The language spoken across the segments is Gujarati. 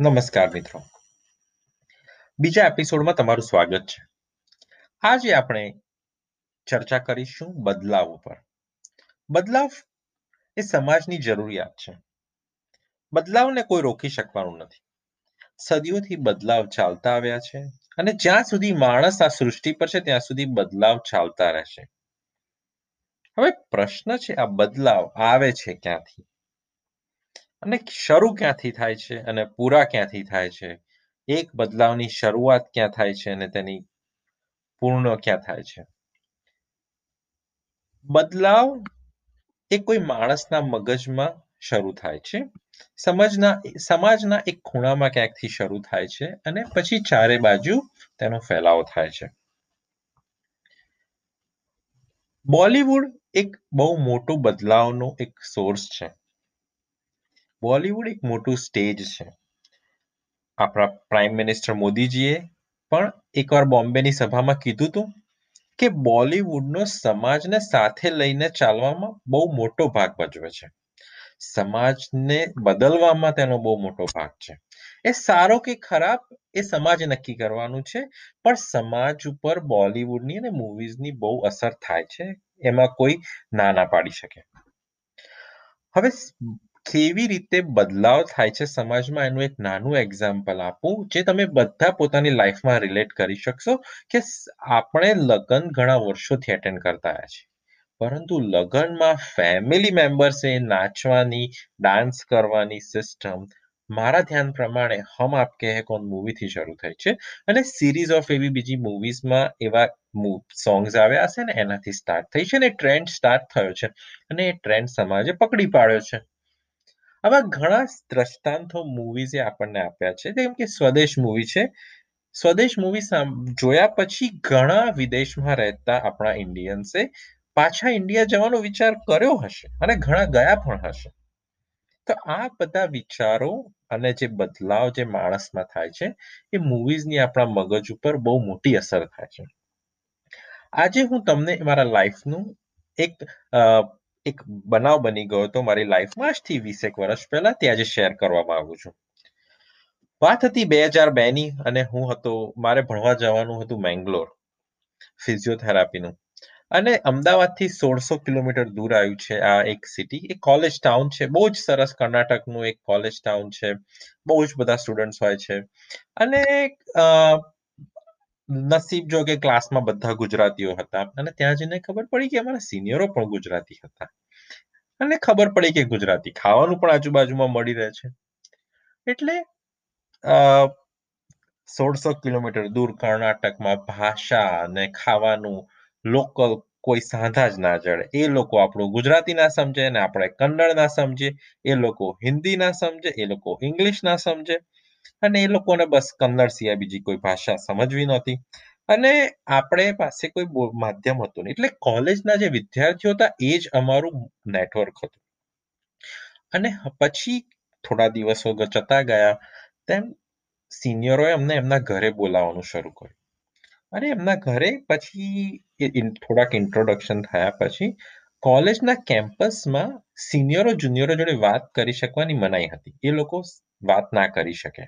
નમસ્કાર મિત્રો. બીજા એપિસોડમાં તમારું સ્વાગત છે. આજે આપણે ચર્ચા કરીશું બદલાવ ઉપર. બદલાવ એ સમાજની જરૂરિયાત છે. બદલાવને કોઈ રોકી શકવાનું નથી. સદીઓથી બદલાવ ચાલતા આવ્યા છે અને જ્યાં સુધી માણસ આ સૃષ્ટિ પર છે ત્યાં સુધી બદલાવ ચાલતા રહેશે. હવે પ્રશ્ન છે આ બદલાવ આવે છે ક્યાંથી? અને શરૂ ક્યાંથી થાય છે અને પૂરા ક્યાંથી થાય છે? એક બદલાવની શરૂઆત ક્યાં થાય છે અને તેની પૂર્ણ ક્યાં થાય છે? બદલાવ એ કોઈ માણસના મગજમાં શરૂ થાય છે. સમજના, સમાજના એક ખૂણામાં ક્યાંકથી શરૂ થાય છે અને પછી ચારે બાજુ તેનો ફેલાવો થાય છે. બોલિવૂડ એક બહુ મોટો બદલાવનો એક સોર્સ છે. બોલિવૂડ એક મોટું સ્ટેજ છે. આપણા પ્રાઇમ મિનિસ્ટર મોદીજીએ પણ એકવાર બોમ્બેની સભામાં કીધું હતું કે બોલિવૂડનો સમાજને સાથે લઈને ચાલવામાં બહુ મોટો ભાગ ભજવે છે. સમાજને બદલવામાં તેનો બહુ મોટો ભાગ છે. એ સારો કે ખરાબ એ સમાજ નક્કી કરવાનું છે, પણ સમાજ ઉપર બોલિવૂડની અને મૂવીઝની બહુ અસર થાય છે, એમાં કોઈ ના ના પાડી શકે. હવે કેવી રીતે બદલાવ થાય છે સમાજમાં એનું એક નાનું એક્ઝામ્પલ આપું, જે તમે બધા પોતાની લાઈફમાં રિલેટ કરી શકશો કે આપણે લગ્ન ઘણા વર્ષોથી એટેન્ડ કરતા આવ્યા છીએ. પરંતુ લગ્નમાં ફેમિલી મેમ્બર્સે નાચવાની ડાન્સ કરવાની સિસ્ટમ મારા ધ્યાન પ્રમાણે હમ આપ કે હે કોન મૂવીથી શરૂ થઈ છે. અને સિરીઝ ઓફ એવી બીજી મૂવીઝમાં એવા સોંગ્સ આવ્યા હશે ને એનાથી સ્ટાર્ટ થઈ છે અને ટ્રેન્ડ સ્ટાર્ટ થયો છે. અને એ ટ્રેન્ડ સમાજે પકડી પાડ્યો છે. આવા ઘણા દ્રષ્ટાંતો મૂવીઝે આપણને આપ્યા છે. જેમ કે સ્વદેશ મૂવી છે. સ્વદેશ મૂવી જોયા પછી ઘણા વિદેશમાં રહેતા આપણા ઇન્ડિયન્સે પાછા ઇન્ડિયા જવાનો વિચાર કર્યો હશે અને ઘણા ગયા પણ હશે. તો આ બધા વિચારો અને જે બદલાવ જે માણસમાં થાય છે, એ મૂવીઝની આપણા મગજ ઉપર બહુ મોટી અસર થાય છે. આજે હું તમને મારા લાઈફનું એક એક બનાવ બની ગયો હતો મારી લાઈફમાં આજથી વીસેક વર્ષ પહેલા, તે આજે શેર કરવા માંગુ છું. વાત હતી બે હજાર બે ની અને હું હતો, મારે ભણવા જવાનું હતું મેંગ્લોર, ફિઝિયોથેરાપીનું. અને અમદાવાદથી સોળસો કિલોમીટર દૂર આવ્યું છે આ એક સિટી એક કોલેજ ટાઉન છે. બહુ જ સરસ કર્ણાટકનું એક કોલેજ ટાઉન છે. બહુ જ બધા સ્ટુડન્ટ્સ હોય છે. અને નસીબ જો કે ક્લાસમાં બધા ગુજરાતીઓ હતા. અને ત્યાં જઈને ખબર પડી કે અમારા સિનિયરો પણ ગુજરાતી હતા. અને ખબર પડી કે ગુજરાતી ખાવાનું પણ આજુબાજુમાં મળી રહે છે. એટલે સોળસો કિલોમીટર દૂર કર્ણાટકમાં ભાષા અને ખાવાનું લોકલ કોઈ સાંધા જ ના જડે. એ લોકો આપણું ગુજરાતી ના સમજે અને આપણે કન્નડ ના સમજે. એ લોકો હિન્દી ના સમજે. એ લોકો ઇંગ્લિશ ના સમજે. અને એ લોકોને બસ કન્નડ સિવાય બીજી કોઈ ભાષા સમજવી નહોતી. અને આપણે પાસે કોઈ માધ્યમ હતું નહીં. એટલે કોલેજના જે વિદ્યાર્થીઓ હતા, એ જ અમારું નેટવર્ક હતું. અને પછી થોડા દિવસો જતા ગયા, તેમ સિનિયરોએ અમને એમના ઘરે બોલાવવાનું શરૂ કર્યું. અને એમના ઘરે પછી થોડાક ઇન્ટ્રોડક્શન થયા પછી કોલેજના કેમ્પસમાં સિનિયરો જુનિયરો જોડે વાત કરી શકવાની મનાઈ હતી. એ લોકો વાત ના કરી શકે.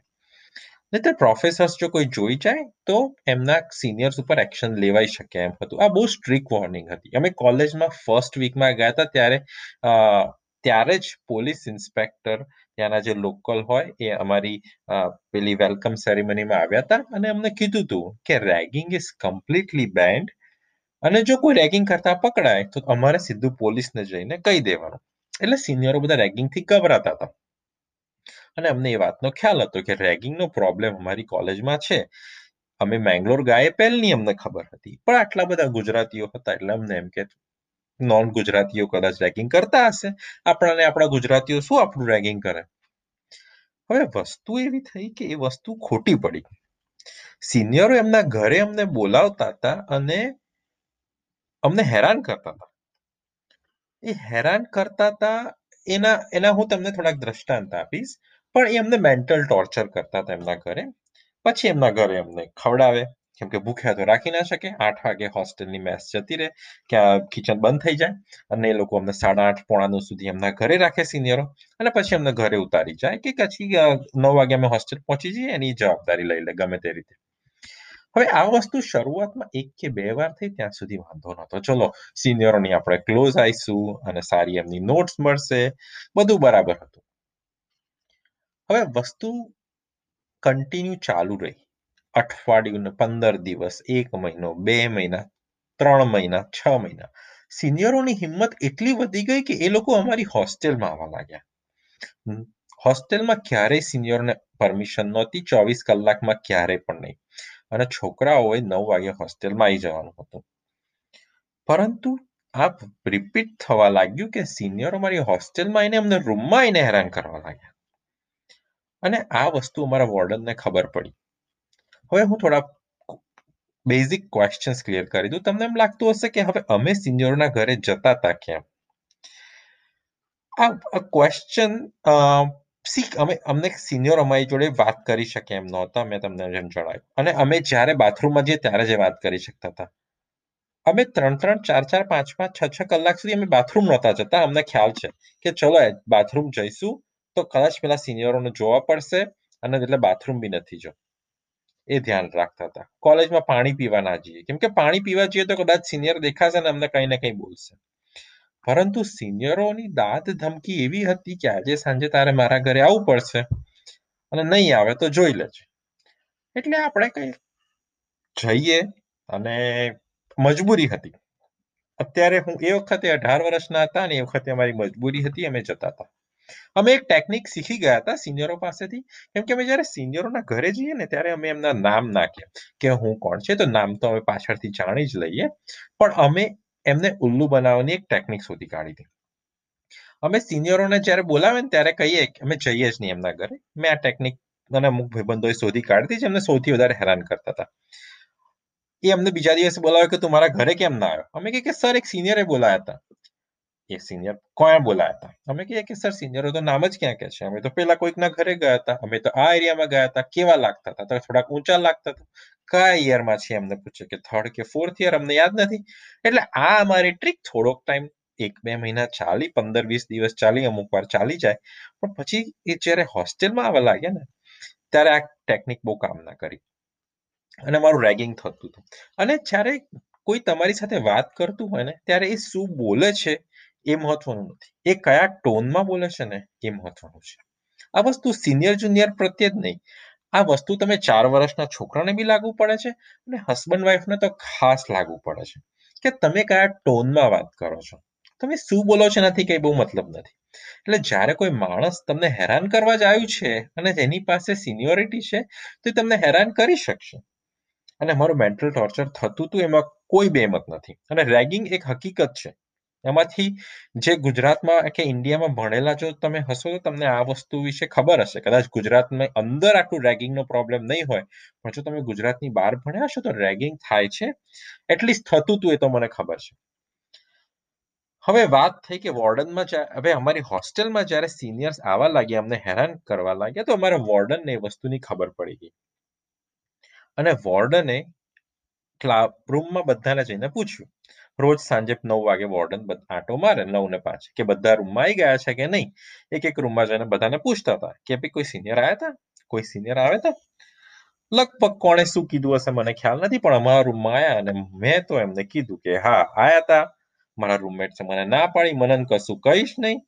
નહીતર પ્રોફેસર્સ જો કોઈ જોઈ જાય, તો એમના સિનિયર્સ ઉપર એક્શન લેવાઈ શકે એમ હતું. આ બહુ સ્ટ્રિક વોર્નિંગ હતી. અમે કોલેજમાં ફર્સ્ટ વીકમાં ગયા હતા, ત્યારે ત્યારે જ પોલીસ ઇન્સ્પેક્ટર ત્યાંના જે લોકલ હોય, એ અમારી પેલી વેલકમ સેરેમનીમાં આવ્યા હતા અને અમને કીધું હતું કે રેગિંગ ઇઝ કમ્પ્લીટલી બેન્ડ અને જો કોઈ રેગિંગ કરતા પકડાય, તો અમારે સીધું પોલીસને જઈને કહી દેવાનું. એટલે સિનિયરો બધા રેગિંગથી ગભરાતા હતા. અને અમને એ વાતનો ખ્યાલ હતો કે રેગિંગનો પ્રોબ્લેમ અમારી કોલેજમાં છે. અમે મેંગ્લોર ગાયે પહેલની અમને ખબર હતી. પણ આટલા બધા ગુજરાતીઓ હતા એટલે અમને એમ કે નોન ગુજરાતીઓ કદાચ રેગિંગ કરતા હશે. આપણને આપણા ગુજરાતીઓ શું આપણું રેગિંગ કરે? હવે વસ્તુ એવી થઈ કે એ વસ્તુ ખોટી પડી. સિનિયરો એમના ઘરે અમને બોલાવતા હતા અને અમને હેરાન કરતા હતા. એ હેરાન કરતા હતા એના એના હું તમને થોડાક દ્રષ્ટાંત આપીશ. પણ એ એમને મેન્ટલ ટોર્ચર કરતા હતા એમના ઘરે પછી એમના ઘરે એમને ખવડાવે. કેમ કે ભૂખ્યા તો રાખી ના શકે. આઠ વાગે હોસ્ટેલની મેસ જતી રહે. ક્યાં કિચન બંધ થઈ જાય અને એ લોકો અમને સાડા આઠ પોણા નવ સુધી એમના ઘરે રાખે સિનિયરો અને પછી અમને ઘરે ઉતારી જાય કે પછી નવ વાગે અમે હોસ્ટેલ પહોંચી જઈએ, એની જવાબદારી લઈ લે ગમે તે રીતે. હવે આ વસ્તુ શરૂઆતમાં એક કે બે વાર થઈ ત્યાં સુધી વાંધો નહોતો. ચલો સિનિયરોની આપણે ક્લોઝ આવીશું અને સારી એમની નોટ્સ મળશે. બધું બરાબર હતું. હવે વસ્તુ કન્ટિન્યુ ચાલુ રહી. અઠવાડિયું પંદર દિવસ, એક મહિનો, બે મહિના, ત્રણ મહિના, છ મહિના. સિનિયરોની હિંમત એટલી વધી ગઈ કે એ લોકો અમારી હોસ્ટેલમાં આવવા લાગ્યા. હોસ્ટેલમાં ક્યારેય સિનિયરને પરમિશન નહોતી, ચોવીસ કલાકમાં ક્યારેય પણ નહીં. અને છોકરાઓએ નવ વાગે હોસ્ટેલમાં આવી જવાનું હતું. પરંતુ આ રિપીટ થવા લાગ્યું કે સિનિયરો મારી હોસ્ટેલમાં આવીને અમને રૂમમાં આવીને હેરાન કરવા લાગ્યા. અને આ વસ્તુ અમારા વોર્ડનને ખબર પડી. હવે હું થોડા બેઝિક ક્વેશ્ચન્સ ક્લિયર કરી દઉં. તમને એમ લાગતું હશે કે હવે અમે સિનિયરોના ઘરે જતા હતા કેમ? આ ક્વેશ્ચન સી અમે, અમને સિનિયર અમારી જોડે વાત કરી શકે એમ નહોતા. મેં તમને જેમ જણાવ્યું. અને અમે જ્યારે બાથરૂમમાં જઈએ ત્યારે જ વાત કરી શકતા હતા. અમે ત્રણ ત્રણ, ચાર ચાર, પાંચ પાંચ, છ છ કલાક સુધી અમે બાથરૂમ નહોતા જતા. અમને ખ્યાલ છે કે ચલો બાથરૂમ જઈશું. તો કદાચ પેલા સિનિયરોને જોવા પડશે અને એટલે બાથરૂમ બી નથી જો. એ ધ્યાન રાખતા હતા. કોલેજમાં પાણી પીવા ના જઈએ. કેમ કે પાણી પીવા જઈએ તો કદાચ સિનિયર દેખાશે ને અમને કંઈ ને કઈ બોલશે. પરંતુ સિનિયરોની દાદ ધમકી એવી હતી કે આજે સાંજે તારે મારા ઘરે આવવું પડશે અને નહીં આવે તો જોઈ લેજે. એટલે આપણે કઈ જઈએ અને મજબૂરી હતી. અત્યારે હું એ વખતે અઢાર વર્ષના હતા અને એ વખતે અમારી મજબૂરી હતી, અમે જતા હતા. અમે એક ટેકનિક શીખી ગયા હતા સિનિયરો પાસેથી. કેમ કે અમે જ્યારે સિનિયરોના ઘરે જઈએ ને ત્યારે અમે એમના નામ નાખીએ કે હું કોણ છે? તો નામ તો અમે પાછળથી જાણી જ લઈએ. પણ અમે એમને ઉલ્લુ બનાવવાની એક ટેકનિક શોધી કાઢી હતી. અમે સિનિયરોને જ્યારે બોલાવે ને ત્યારે કહીએ કે અમે જઈએ જ નહીં એમના ઘરે. મેં આ ટેકનિક અને અમુક ભાઈબંધોએ શોધી કાઢી હતી એમને સૌથી વધારે હેરાન કરતા હતા. એ અમને બીજા દિવસે બોલાવ્યો કે તું મારા ઘરે કેમ ના આવ્યો? અમે કે, સર, એક સિનિયરે બોલાયા હતા. એ સિનિયર કોણ બોલાયા હતા અમે કહીએ કે સર સિનિયરો તો નામ જ ક્યાં કે છે? અમે તો પેલા કોઈકના ઘરે ગયા હતા. અમે તો આ એરિયામાં ગયા હતા. કેવા લાગતા હતા? થોડાક ઊંચા લાગતા હતા. કયા યરમાં છે? એમને પૂછે કે થર્ડ કે ફોર્થ યર અમને યાદ નથી. એટલે આ અમારી ટ્રીક થોડોક ટાઈમ એક બે મહિના ચાલી, પંદર વીસ દિવસ ચાલી, અમુક વાર ચાલી જાય. પણ પછી એ જ્યારે હોસ્ટેલમાં આવવા લાગ્યા ને, ત્યારે આ ટેકનિક બહુ કામ ના કરી. અને મારું રેગિંગ થતું હતું. અને જ્યારે કોઈ તમારી સાથે વાત કરતું હોય ને, ત્યારે એ શું બોલે છે? એ મહત્વનું નથી. એ કયા ટોનમાં બોલે છે ને, એ મહત્વનું છે. આ વસ્તુ સિનિયર જુનિયર પ્રત્યે જ નહીં. આ વસ્તુ તમે ચાર વર્ષના છોકરાને બી લાગુ પડે છે અને હસબન્ડ વાઈફને તો ખાસ લાગુ પડે છે. કે તમે કયા ટોનમાં વાત કરો છો? તમે શું બોલો છો નથી કઈ બહુ મતલબ નથી. એટલે જ્યારે કોઈ માણસ તમને હેરાન કરવા જ આવ્યું છે અને તેની પાસે સિનિયોરિટી છે, તો એ તમને હેરાન કરી શકશે. અને મારું મેન્ટલ ટોર્ચર થતું હતું એમાં કોઈ બેમત નથી. અને રેગિંગ એક હકીકત છે. એમાંથી જે ગુજરાતમાં કે ઇન્ડિયામાં ભણેલા જો તમે હશો, તો તમને આ વસ્તુ વિશે ખબર હશે. કદાચ ગુજરાતમાં અંદર આટલું રેગિંગનો પ્રોબ્લેમ નહીં હોય, પણ જો તમે ગુજરાતની બહાર ભણ્યા હશો, તો રેગિંગ થાય છે. એટલીસ્ટ થતું હતું એ તો મને ખબર છે. હવે વાત થઈ કે વોર્ડનમાં હવે અમારી હોસ્ટેલમાં જ્યારે સિનિયર્સ આવવા લાગ્યા, અમને હેરાન કરવા લાગ્યા, તો અમારા વોર્ડનને એ વસ્તુની ખબર પડી ગઈ. અને વોર્ડને રૂમમાં બધાને જઈને પૂછ્યું રોજ સાંજે નવ વાગે વોર્ડન આંટો મારે નવ ને પાંચ કે બધા રૂમમાં આવી ગયા છે કે નહીં? એક એક રૂમમાં જઈને બધાને પૂછતા હતા કે ભાઈ કોઈ સિનિયર આવ્યા હતા કોઈ સિનિયર આવ્યા હતા લગભગ કોણે શું કીધું હશે મને ખ્યાલ નથી, પણ અમારા રૂમમાં આવ્યા અને મેં તો એમને કીધું કે હા, આયા હતા મારા રૂમમેટ છે, મને ના પાડી, મને કશું કહીશ નહીં.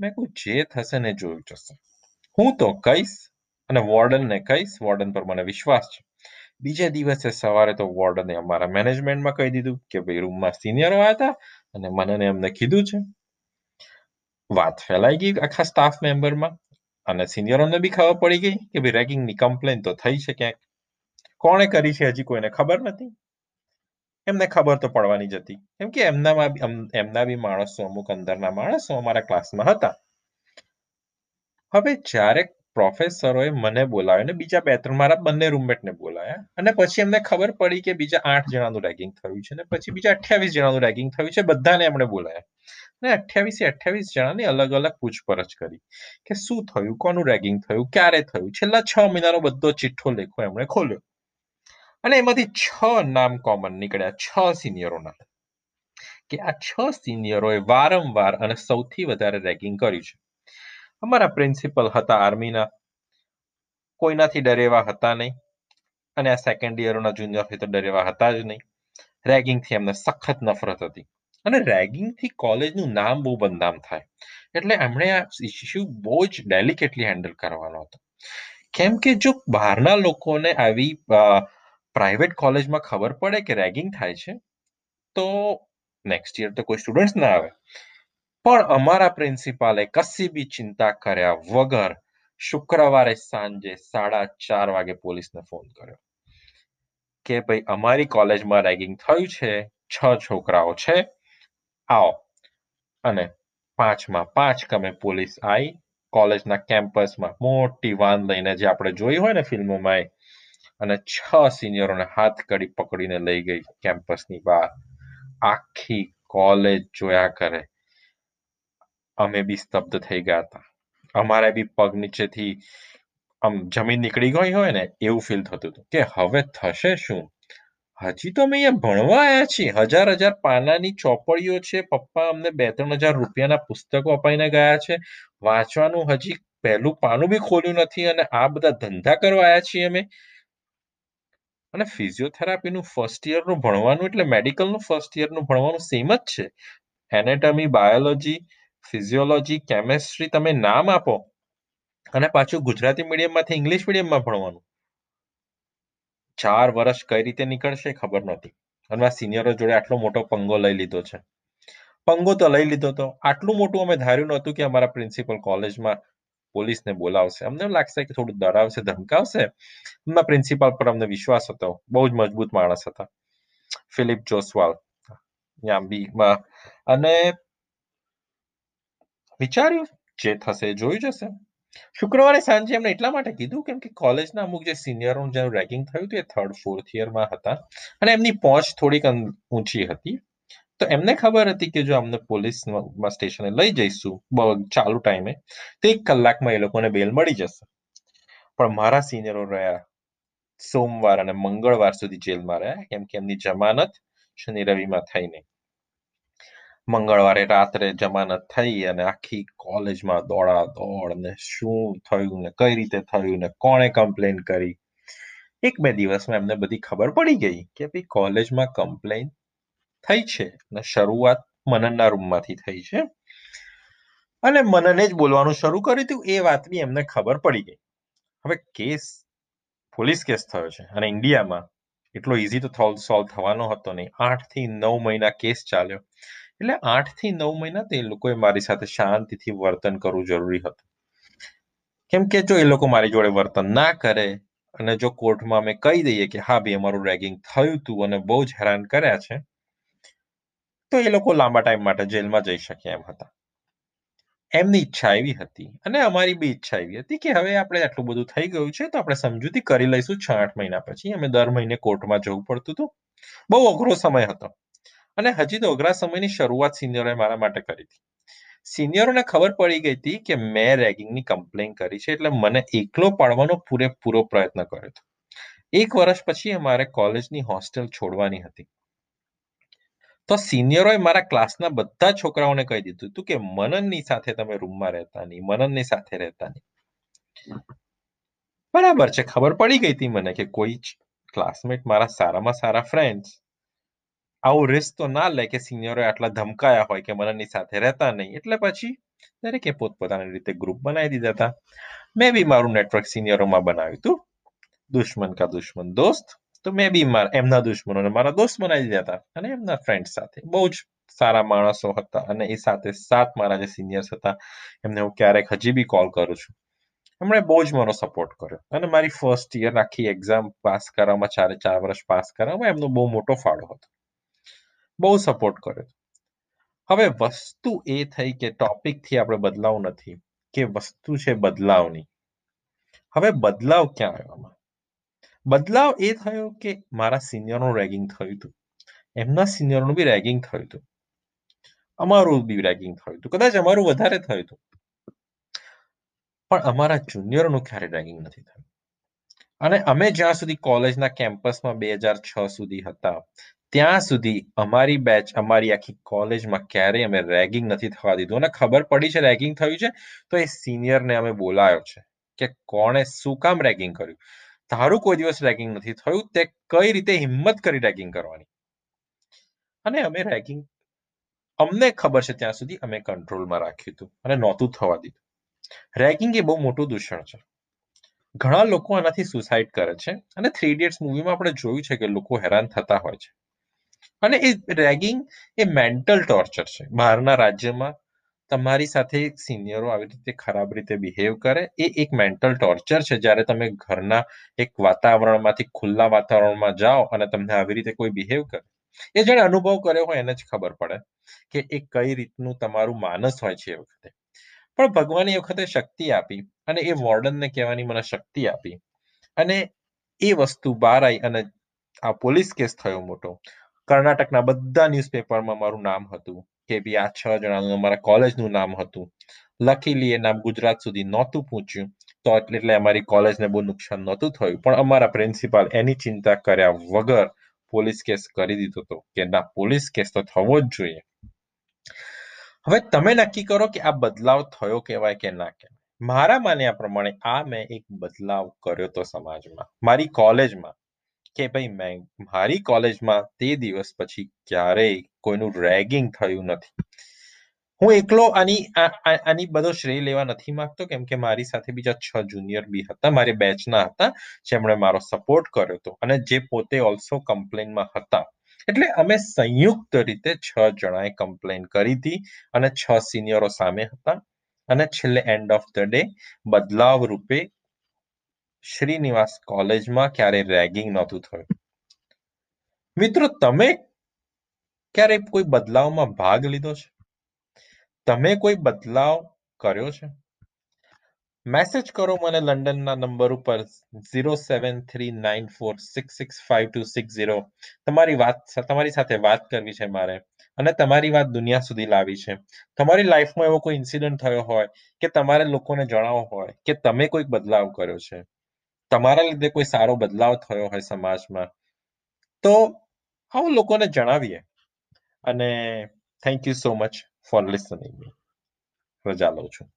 મેં કહું, જે થશે ને જોયું જશે હું તો કહીશ અને વોર્ડનને કહીશ વોર્ડન પર મને વિશ્વાસ છે. બીજે દિવસે સવારે તો વોર્ડને અમારા મેનેજમેન્ટમાં કહી દીધું કે ભાઈ રૂમમાં સિનિયરો આવ્યા હતા અને મને એમને કીધું છે. વાત ફેલાઈ ગઈ આખા સ્ટાફ મેમ્બરમાં અને સિનિયરોને બી ખબર પડી ગઈ કે ભાઈ રેગિંગની કમ્પ્લેન તો થઈ છે ક્યાંક. કોણે કરી છે હજી કોઈને ખબર નથી. એમને ખબર તો પડવાની જ હતી. કેમ કે એમનામાં એમના બી માણસો અમુક અંદરના માણસો અમારા ક્લાસમાં હતા. હવે જ્યારે પ્રોફેસરોએ મને બોલાવ્યો અને બીજા બે ત્રણ મારા બંને રૂમમેટને બોલાયા અને પછી એમને ખબર પડી કે બીજા આઠ જણાનું રેગિંગ થયું છે અને પછી બીજા અઠ્યાવીસ જણાનું રેગિંગ થયું છે, બધાને એમણે બોલાયા. અને અઠ્યાવીસે અઠ્યાવીસ જણાની અલગ અલગ પૂછપરછ કરી કે શું થયું, કોનું રેગિંગ થયું, ક્યારે થયું? છેલ્લા છ મહિનાનો બધો ચિઠ્ઠો લેખો એમણે ખોલ્યો. અને એમાંથી છ નામ કોમન નીકળ્યા, છ સિનિયરોના કે આ છ સિનિયરોએ વારંવાર અને સૌથી વધારે રેગિંગ કર્યું છે. અમારા પ્રિન્સિપલ હતા આર્મીના. કોઈનાથી ડરેવા હતા નહીં. અને આ સેકન્ડ યરોના જુનિયરથી તો ડરેવા હતા જ નહીં. રેગિંગથી એમને સખત નફરત હતી. અને રેગિંગથી કોલેજનું નામ બહુ બદનામ થાય. એટલે એમણે આ ઇસ્યુ બહુ જ ડેલિકેટલી હેન્ડલ કરવાનો હતો. કેમ કે જો બહારના લોકોને આવી પ્રાઇવેટ કોલેજમાં ખબર પડે કે રેગિંગ થાય છે, તો નેક્સ્ટ યર તો કોઈ સ્ટુડન્ટ્સ ના આવે. પણ અમારા પ્રિન્સિપાલે કશી બી ચિંતા કર્યા વગર શુક્રવારે સાંજે સાડા ચાર વાગે પોલીસને ફોન કર્યો કે ભાઈ અમારી કોલેજમાં રેગિંગ થયું છે, છ છોકરાઓ છે, આવો. અને પાંચમાં પાંચ કમે પોલીસ આવી કોલેજના કેમ્પસમાં મોટી વાન લઈને જે આપણે જોઈ હોય ને ફિલ્મોમાં અને છ સિનિયરોને હાથ કડી પકડીને લઈ ગઈ કેમ્પસની બહાર. આખી કોલેજ જોયા કરે. અમે બી સ્તબ્ધ થઈ ગયા હતા. અમારે બી પગ નીચેથી આમ જમીન નીકળી ગઈ હોય ને એવું ફીલ થતું હતું કે હવે થશે શું? હજી તો અમે અહીંયા ભણવા આવ્યા છીએ. હજાર હજાર પાનાની ચોપડીઓ છે. પપ્પા અમને બે ત્રણ હજાર રૂપિયાના પુસ્તકો અપાઈને ગયા છે. વાંચવાનું હજી પહેલું પાનું બી ખોલ્યું નથી અને આ બધા ધંધા કરવા આવ્યા છીએ અમે. અને ફિઝિયોથેરાપીનું ફર્સ્ટ યરનું ભણવાનું એટલે મેડિકલનું ફર્સ્ટ યરનું ભણવાનું સેમ જ છે. એનેટમી બાયોલોજી ફિઝિયોલોજી કેમેસ્ટ્રી તમે નામ આપો અને પાછું ગુજરાતી મીડિયમમાંથી ઇંગ્લિશ મીડિયમમાં ભણવાનું. ચાર વર્ષ કઈ રીતે નીકળશે ખબર નહોતી અને આ સિનિયરો જોડે આટલો મોટો પંગો લઈ લીધો છે. પંગો તો લઈ લીધો તો આટલું મોટું અમે ધાર્યું નહોતું કે અમારા પ્રિન્સિપલ કોલેજમાં પોલીસને બોલાવશે. અમને લાગશે કે થોડું ડરાવશે, ધમકાવશે. એમના પ્રિન્સિપાલ પર અમને વિશ્વાસ હતો. બહુ જ મજબૂત માણસ હતા. ફિલિપ જોસવાલ યામ્બીમાં અને વિચાર્યું જે થશે જોયું જશે. શુક્રવારે સાંજે એમને એટલા માટે કીધું કેમ કે કોલેજના અમુક જે સિનિયરો જેનું રેગિંગ થયું હતું એ થર્ડ ફોર્થ યરમાં હતા અને એમની પહોંચ થોડીક ઊંચી હતી. તો એમને ખબર હતી કે જો અમને પોલીસમાં સ્ટેશને લઈ જઈશું ચાલુ ટાઈમે તો એક કલાકમાં એ લોકોને બેલ મળી જશે. પણ મારા સિનિયરો રહ્યા સોમવાર અને મંગળવાર સુધી જેલમાં રહ્યા, કેમ કે એમની જમાનત શનિ રવિમાં થઈ નહીં. મંગળવારે રાત્રે જમાનત થઈ અને આખી કોલેજમાં દોડા દોડ ને શું થયું ને કઈ રીતે થયું ને કોણે કમ્પ્લેન કરી? એક બે દિવસમાં એમને બધી ખબર પડી ગઈ કે ભાઈ કોલેજમાં કમ્પ્લેન થઈ છે અને શરૂઆત મનનના રૂમમાંથી થઈ છે. અને મનને જ બોલવાનું શરૂ કર્યું હતું એ વાતની એમને ખબર પડી ગઈ. હવે કેસ, પોલીસ કેસ થયો છે અને ઇન્ડિયામાં એટલો ઇઝી તો સોલ્વ થવાનો હતો નહીં. આઠથી નવ મહિના કેસ ચાલ્યો. એટલે આઠથી નવ મહિના તે લોકોએ મારી સાથે શાંતિથી વર્તન કરવું જરૂરી હતું. કેમ કે જો એ લોકો મારી જોડે વર્તન ના કરે અને જો કોર્ટમાં અમે કહી દઈએ કે હા ભાઈ અમારું રેગિંગ થયું હતું અને બહુ જ હેરાન કર્યા છે, તો એ લોકો લાંબા ટાઈમ માટે જેલમાં જઈ શકે એમ હતા. એમની ઈચ્છા એવી હતી અને અમારી બી ઈચ્છા એવી હતી કે હવે આપણે આટલું બધું થઈ ગયું છે તો આપણે સમજૂતી કરી લઈશું છ આઠ મહિના પછી. અમે દર મહિને કોર્ટમાં જવું પડતું હતું. બહુ અઘરો સમય હતો. અને હજી તો અઘરા સમયની શરૂઆત સિનિયરોએ મારા માટે કરી હતી. સિનિયરોને ખબર પડી ગઈ હતી કે મેં રેગિંગની કમ્પ્લેન કરી છે એટલે મને એકલો પાડવાનો પૂરેપૂરો પ્રયત્ન કર્યો હતો. એક વર્ષ પછી અમારે કોલેજની હોસ્ટેલ છોડવાની હતી. તો સિનિયરોએ મારા ક્લાસના બધા છોકરાઓને કહી દીધું હતું કે મનનની સાથે તમે રૂમમાં રહેતા નહીં, મનનની સાથે રહેતા નહીં. બરાબર છે, ખબર પડી ગઈ હતી મને કે કોઈ ક્લાસમેટ મારા સારામાં સારા ફ્રેન્ડ્સ આવું રિસ્ક તો ના લે કે સિનિયરોએ આટલા ધમકાયા હોય કે મનનની સાથે રહેતા નહીં. એટલે પછી દરેકે પોતપોતાની રીતે ગ્રુપ બનાવી દીધા હતા. મેં બી મારું નેટવર્ક સિનિયરોમાં બનાવ્યું હતું. દુશ્મન કા દુશ્મન દોસ્ત. તો મેં બી મારા, એમના દુશ્મનોને મારા દોસ્ત બનાવી દીધા હતા અને એમના ફ્રેન્ડ સાથે. બહુ જ સારા માણસો હતા અને એ સાથે સાત મારા જે સિનિયર્સ હતા, એમને હું ક્યારેક હજી બી કોલ કરું છું. એમણે બહુ જ મારો સપોર્ટ કર્યો અને મારી ફર્સ્ટ યર આખી એક્ઝામ પાસ કરવામાં ચારે ચાર વર્ષ પાસ કરવામાં એમનો બહુ મોટો ફાળો હતો. બહુ સપોર્ટ કર્યો હવે વસ્તુ એ થઈ કે ટોપિકથી આપણે બદલાવ નથી, કે વસ્તુ છે બદલાવની. હવે બદલાવ ક્યાં આવ્યો બદલાવ એ થયો કે મારા સિનિયરનું રેગિંગ થયું હતું. એમના સિનિયરનું બી રેગિંગ થયું હતું. અમારું બી રેગિંગ થયું હતું. કદાચ અમારું વધારે થયું હતું. પણ અમારા જુનિયરનું ક્યારે રેગિંગ નથી થયું? અને અમે જ્યાં સુધી કોલેજના કેમ્પસમાં બે હજાર છ સુધી હતા, ત્યાં સુધી અમારી બેચ અમારી આખી કોલેજમાં ક્યારેય અમે રેગિંગ નથી થવા દીધું. અને ખબર પડી છે રેગિંગ થયું છે? તો એ સિનિયરને અમે બોલાયો છે કે કોણે શું કામ રેગિંગ કર્યું? તારું કોઈ દિવસ રેગિંગ નથી થયું, તે કઈ રીતે હિંમત કરી રેગિંગ કરવાની? અને અમે રેગિંગ અમને ખબર છે ત્યાં સુધી અમે કંટ્રોલમાં રાખ્યું હતું અને નહોતું થવા દીધું. રેગિંગ એ બહુ મોટું દૂષણ છે. ઘણા લોકો આનાથી સુસાઇડ કરે છે અને થ્રી ઇડિયટ્સ મૂવીમાં આપણે જોયું છે કે લોકો હેરાન થતા હોય છે. અને એ રેગિંગ એ મેન્ટલ ટોર્ચર છે. બહારના રાજ્યમાં તમારી સાથે સિનિયરો આવી રીતે ખરાબ રીતે બિહેવ કરે, એ એક મેન્ટલ ટોર્ચર છે. જ્યારે તમે ઘરના એક વાતાવરણમાંથી ખુલ્લા વાતાવરણમાં જાઓ અને તમને આવી રીતે કોઈ બિહેવ કરે. એ જેણે અનુભવ કર્યો હોય એને જ ખબર પડે કે એ કઈ રીતનું તમારું માનસ હોય છે એ વખતે. પણ ભગવાને એ વખતે શક્તિ આપી અને એ વોર્ડનને કહેવાની મને શક્તિ આપી. અને એ વસ્તુ બહાર આવી અને આ પોલીસ કેસ થયો મોટો. કર્ણાટકના બધા ન્યૂઝપેપરમાં મારું નામ હતું કે ભી આ છ જણાનું અમારા કોલેજનું નામ હતું. લકીલી એ નામ ગુજરાત સુધી નહોતું પહોંચ્યું તો એટલે અમારી કોલેજને બહુ નુકસાન નહોતું થયું. પણ અમારા પ્રિન્સિપાલ એની ચિંતા કર્યા વગર પોલીસ કેસ કરી દીધો હતો કે ના, પોલીસ કેસ તો થવો જ જોઈએ. હવે તમે નક્કી કરો કે આ બદલાવ થયો કહેવાય કે ના કહેવાય. મારા માન્યા પ્રમાણે આ મેં એક બદલાવ કર્યો તો સમાજમાં, મારી કોલેજમાં, કે ભાઈ મેં, મારી કોલેજમાં તે દિવસ પછી ક્યારેય કોઈનું રેગિંગ થયું નથી. હું એકલો આની આની બધો શ્રેય લેવા નથી માંગતો, કેમ કે મારી સાથે બીજા છ જુનિયર બી હતા, મારી બેચના હતા, જેમણે મારો સપોર્ટ કર્યો હતો અને જે પોતે ઓલ્સો કમ્પ્લેનમાં હતા એટલે અમે સંયુક્ત રીતે છ જણાએ કમ્પ્લેન કરી હતી અને છ સિનિયરો સામે હતા. અને છેલ્લે એન્ડ ઓફ ધ ડે બદલાવ રૂપે શ્રીનિવાસ કોલેજમાં ક્યારે રેગિંગ નહોતું થયું. મિત્રો, તમે ક્યારે કોઈ બદલાવમાં ભાગ લીધો છે? તમે કોઈ બદલાવ કર્યો છે? મેસેજ કરો મને લંડનના નંબર ઉપર zero seven three nine four six six five two six zero તમારી વાત તમારી સાથે વાત કરવી છે મારે અને તમારી વાત દુનિયા સુધી લાવી છે તમારી લાઈફમાં એવો કોઈ ઇન્સિડન્ટ થયો હોય કે તમારે લોકોને જણાવવો હોય કે તમે કોઈક બદલાવ કર્યો છે તમારા લીધે કોઈ સારો બદલાવ થયો હોય સમાજમાં તો હું લોકોને જણાવીએ અને thank you so much for listening રજા લઉં છું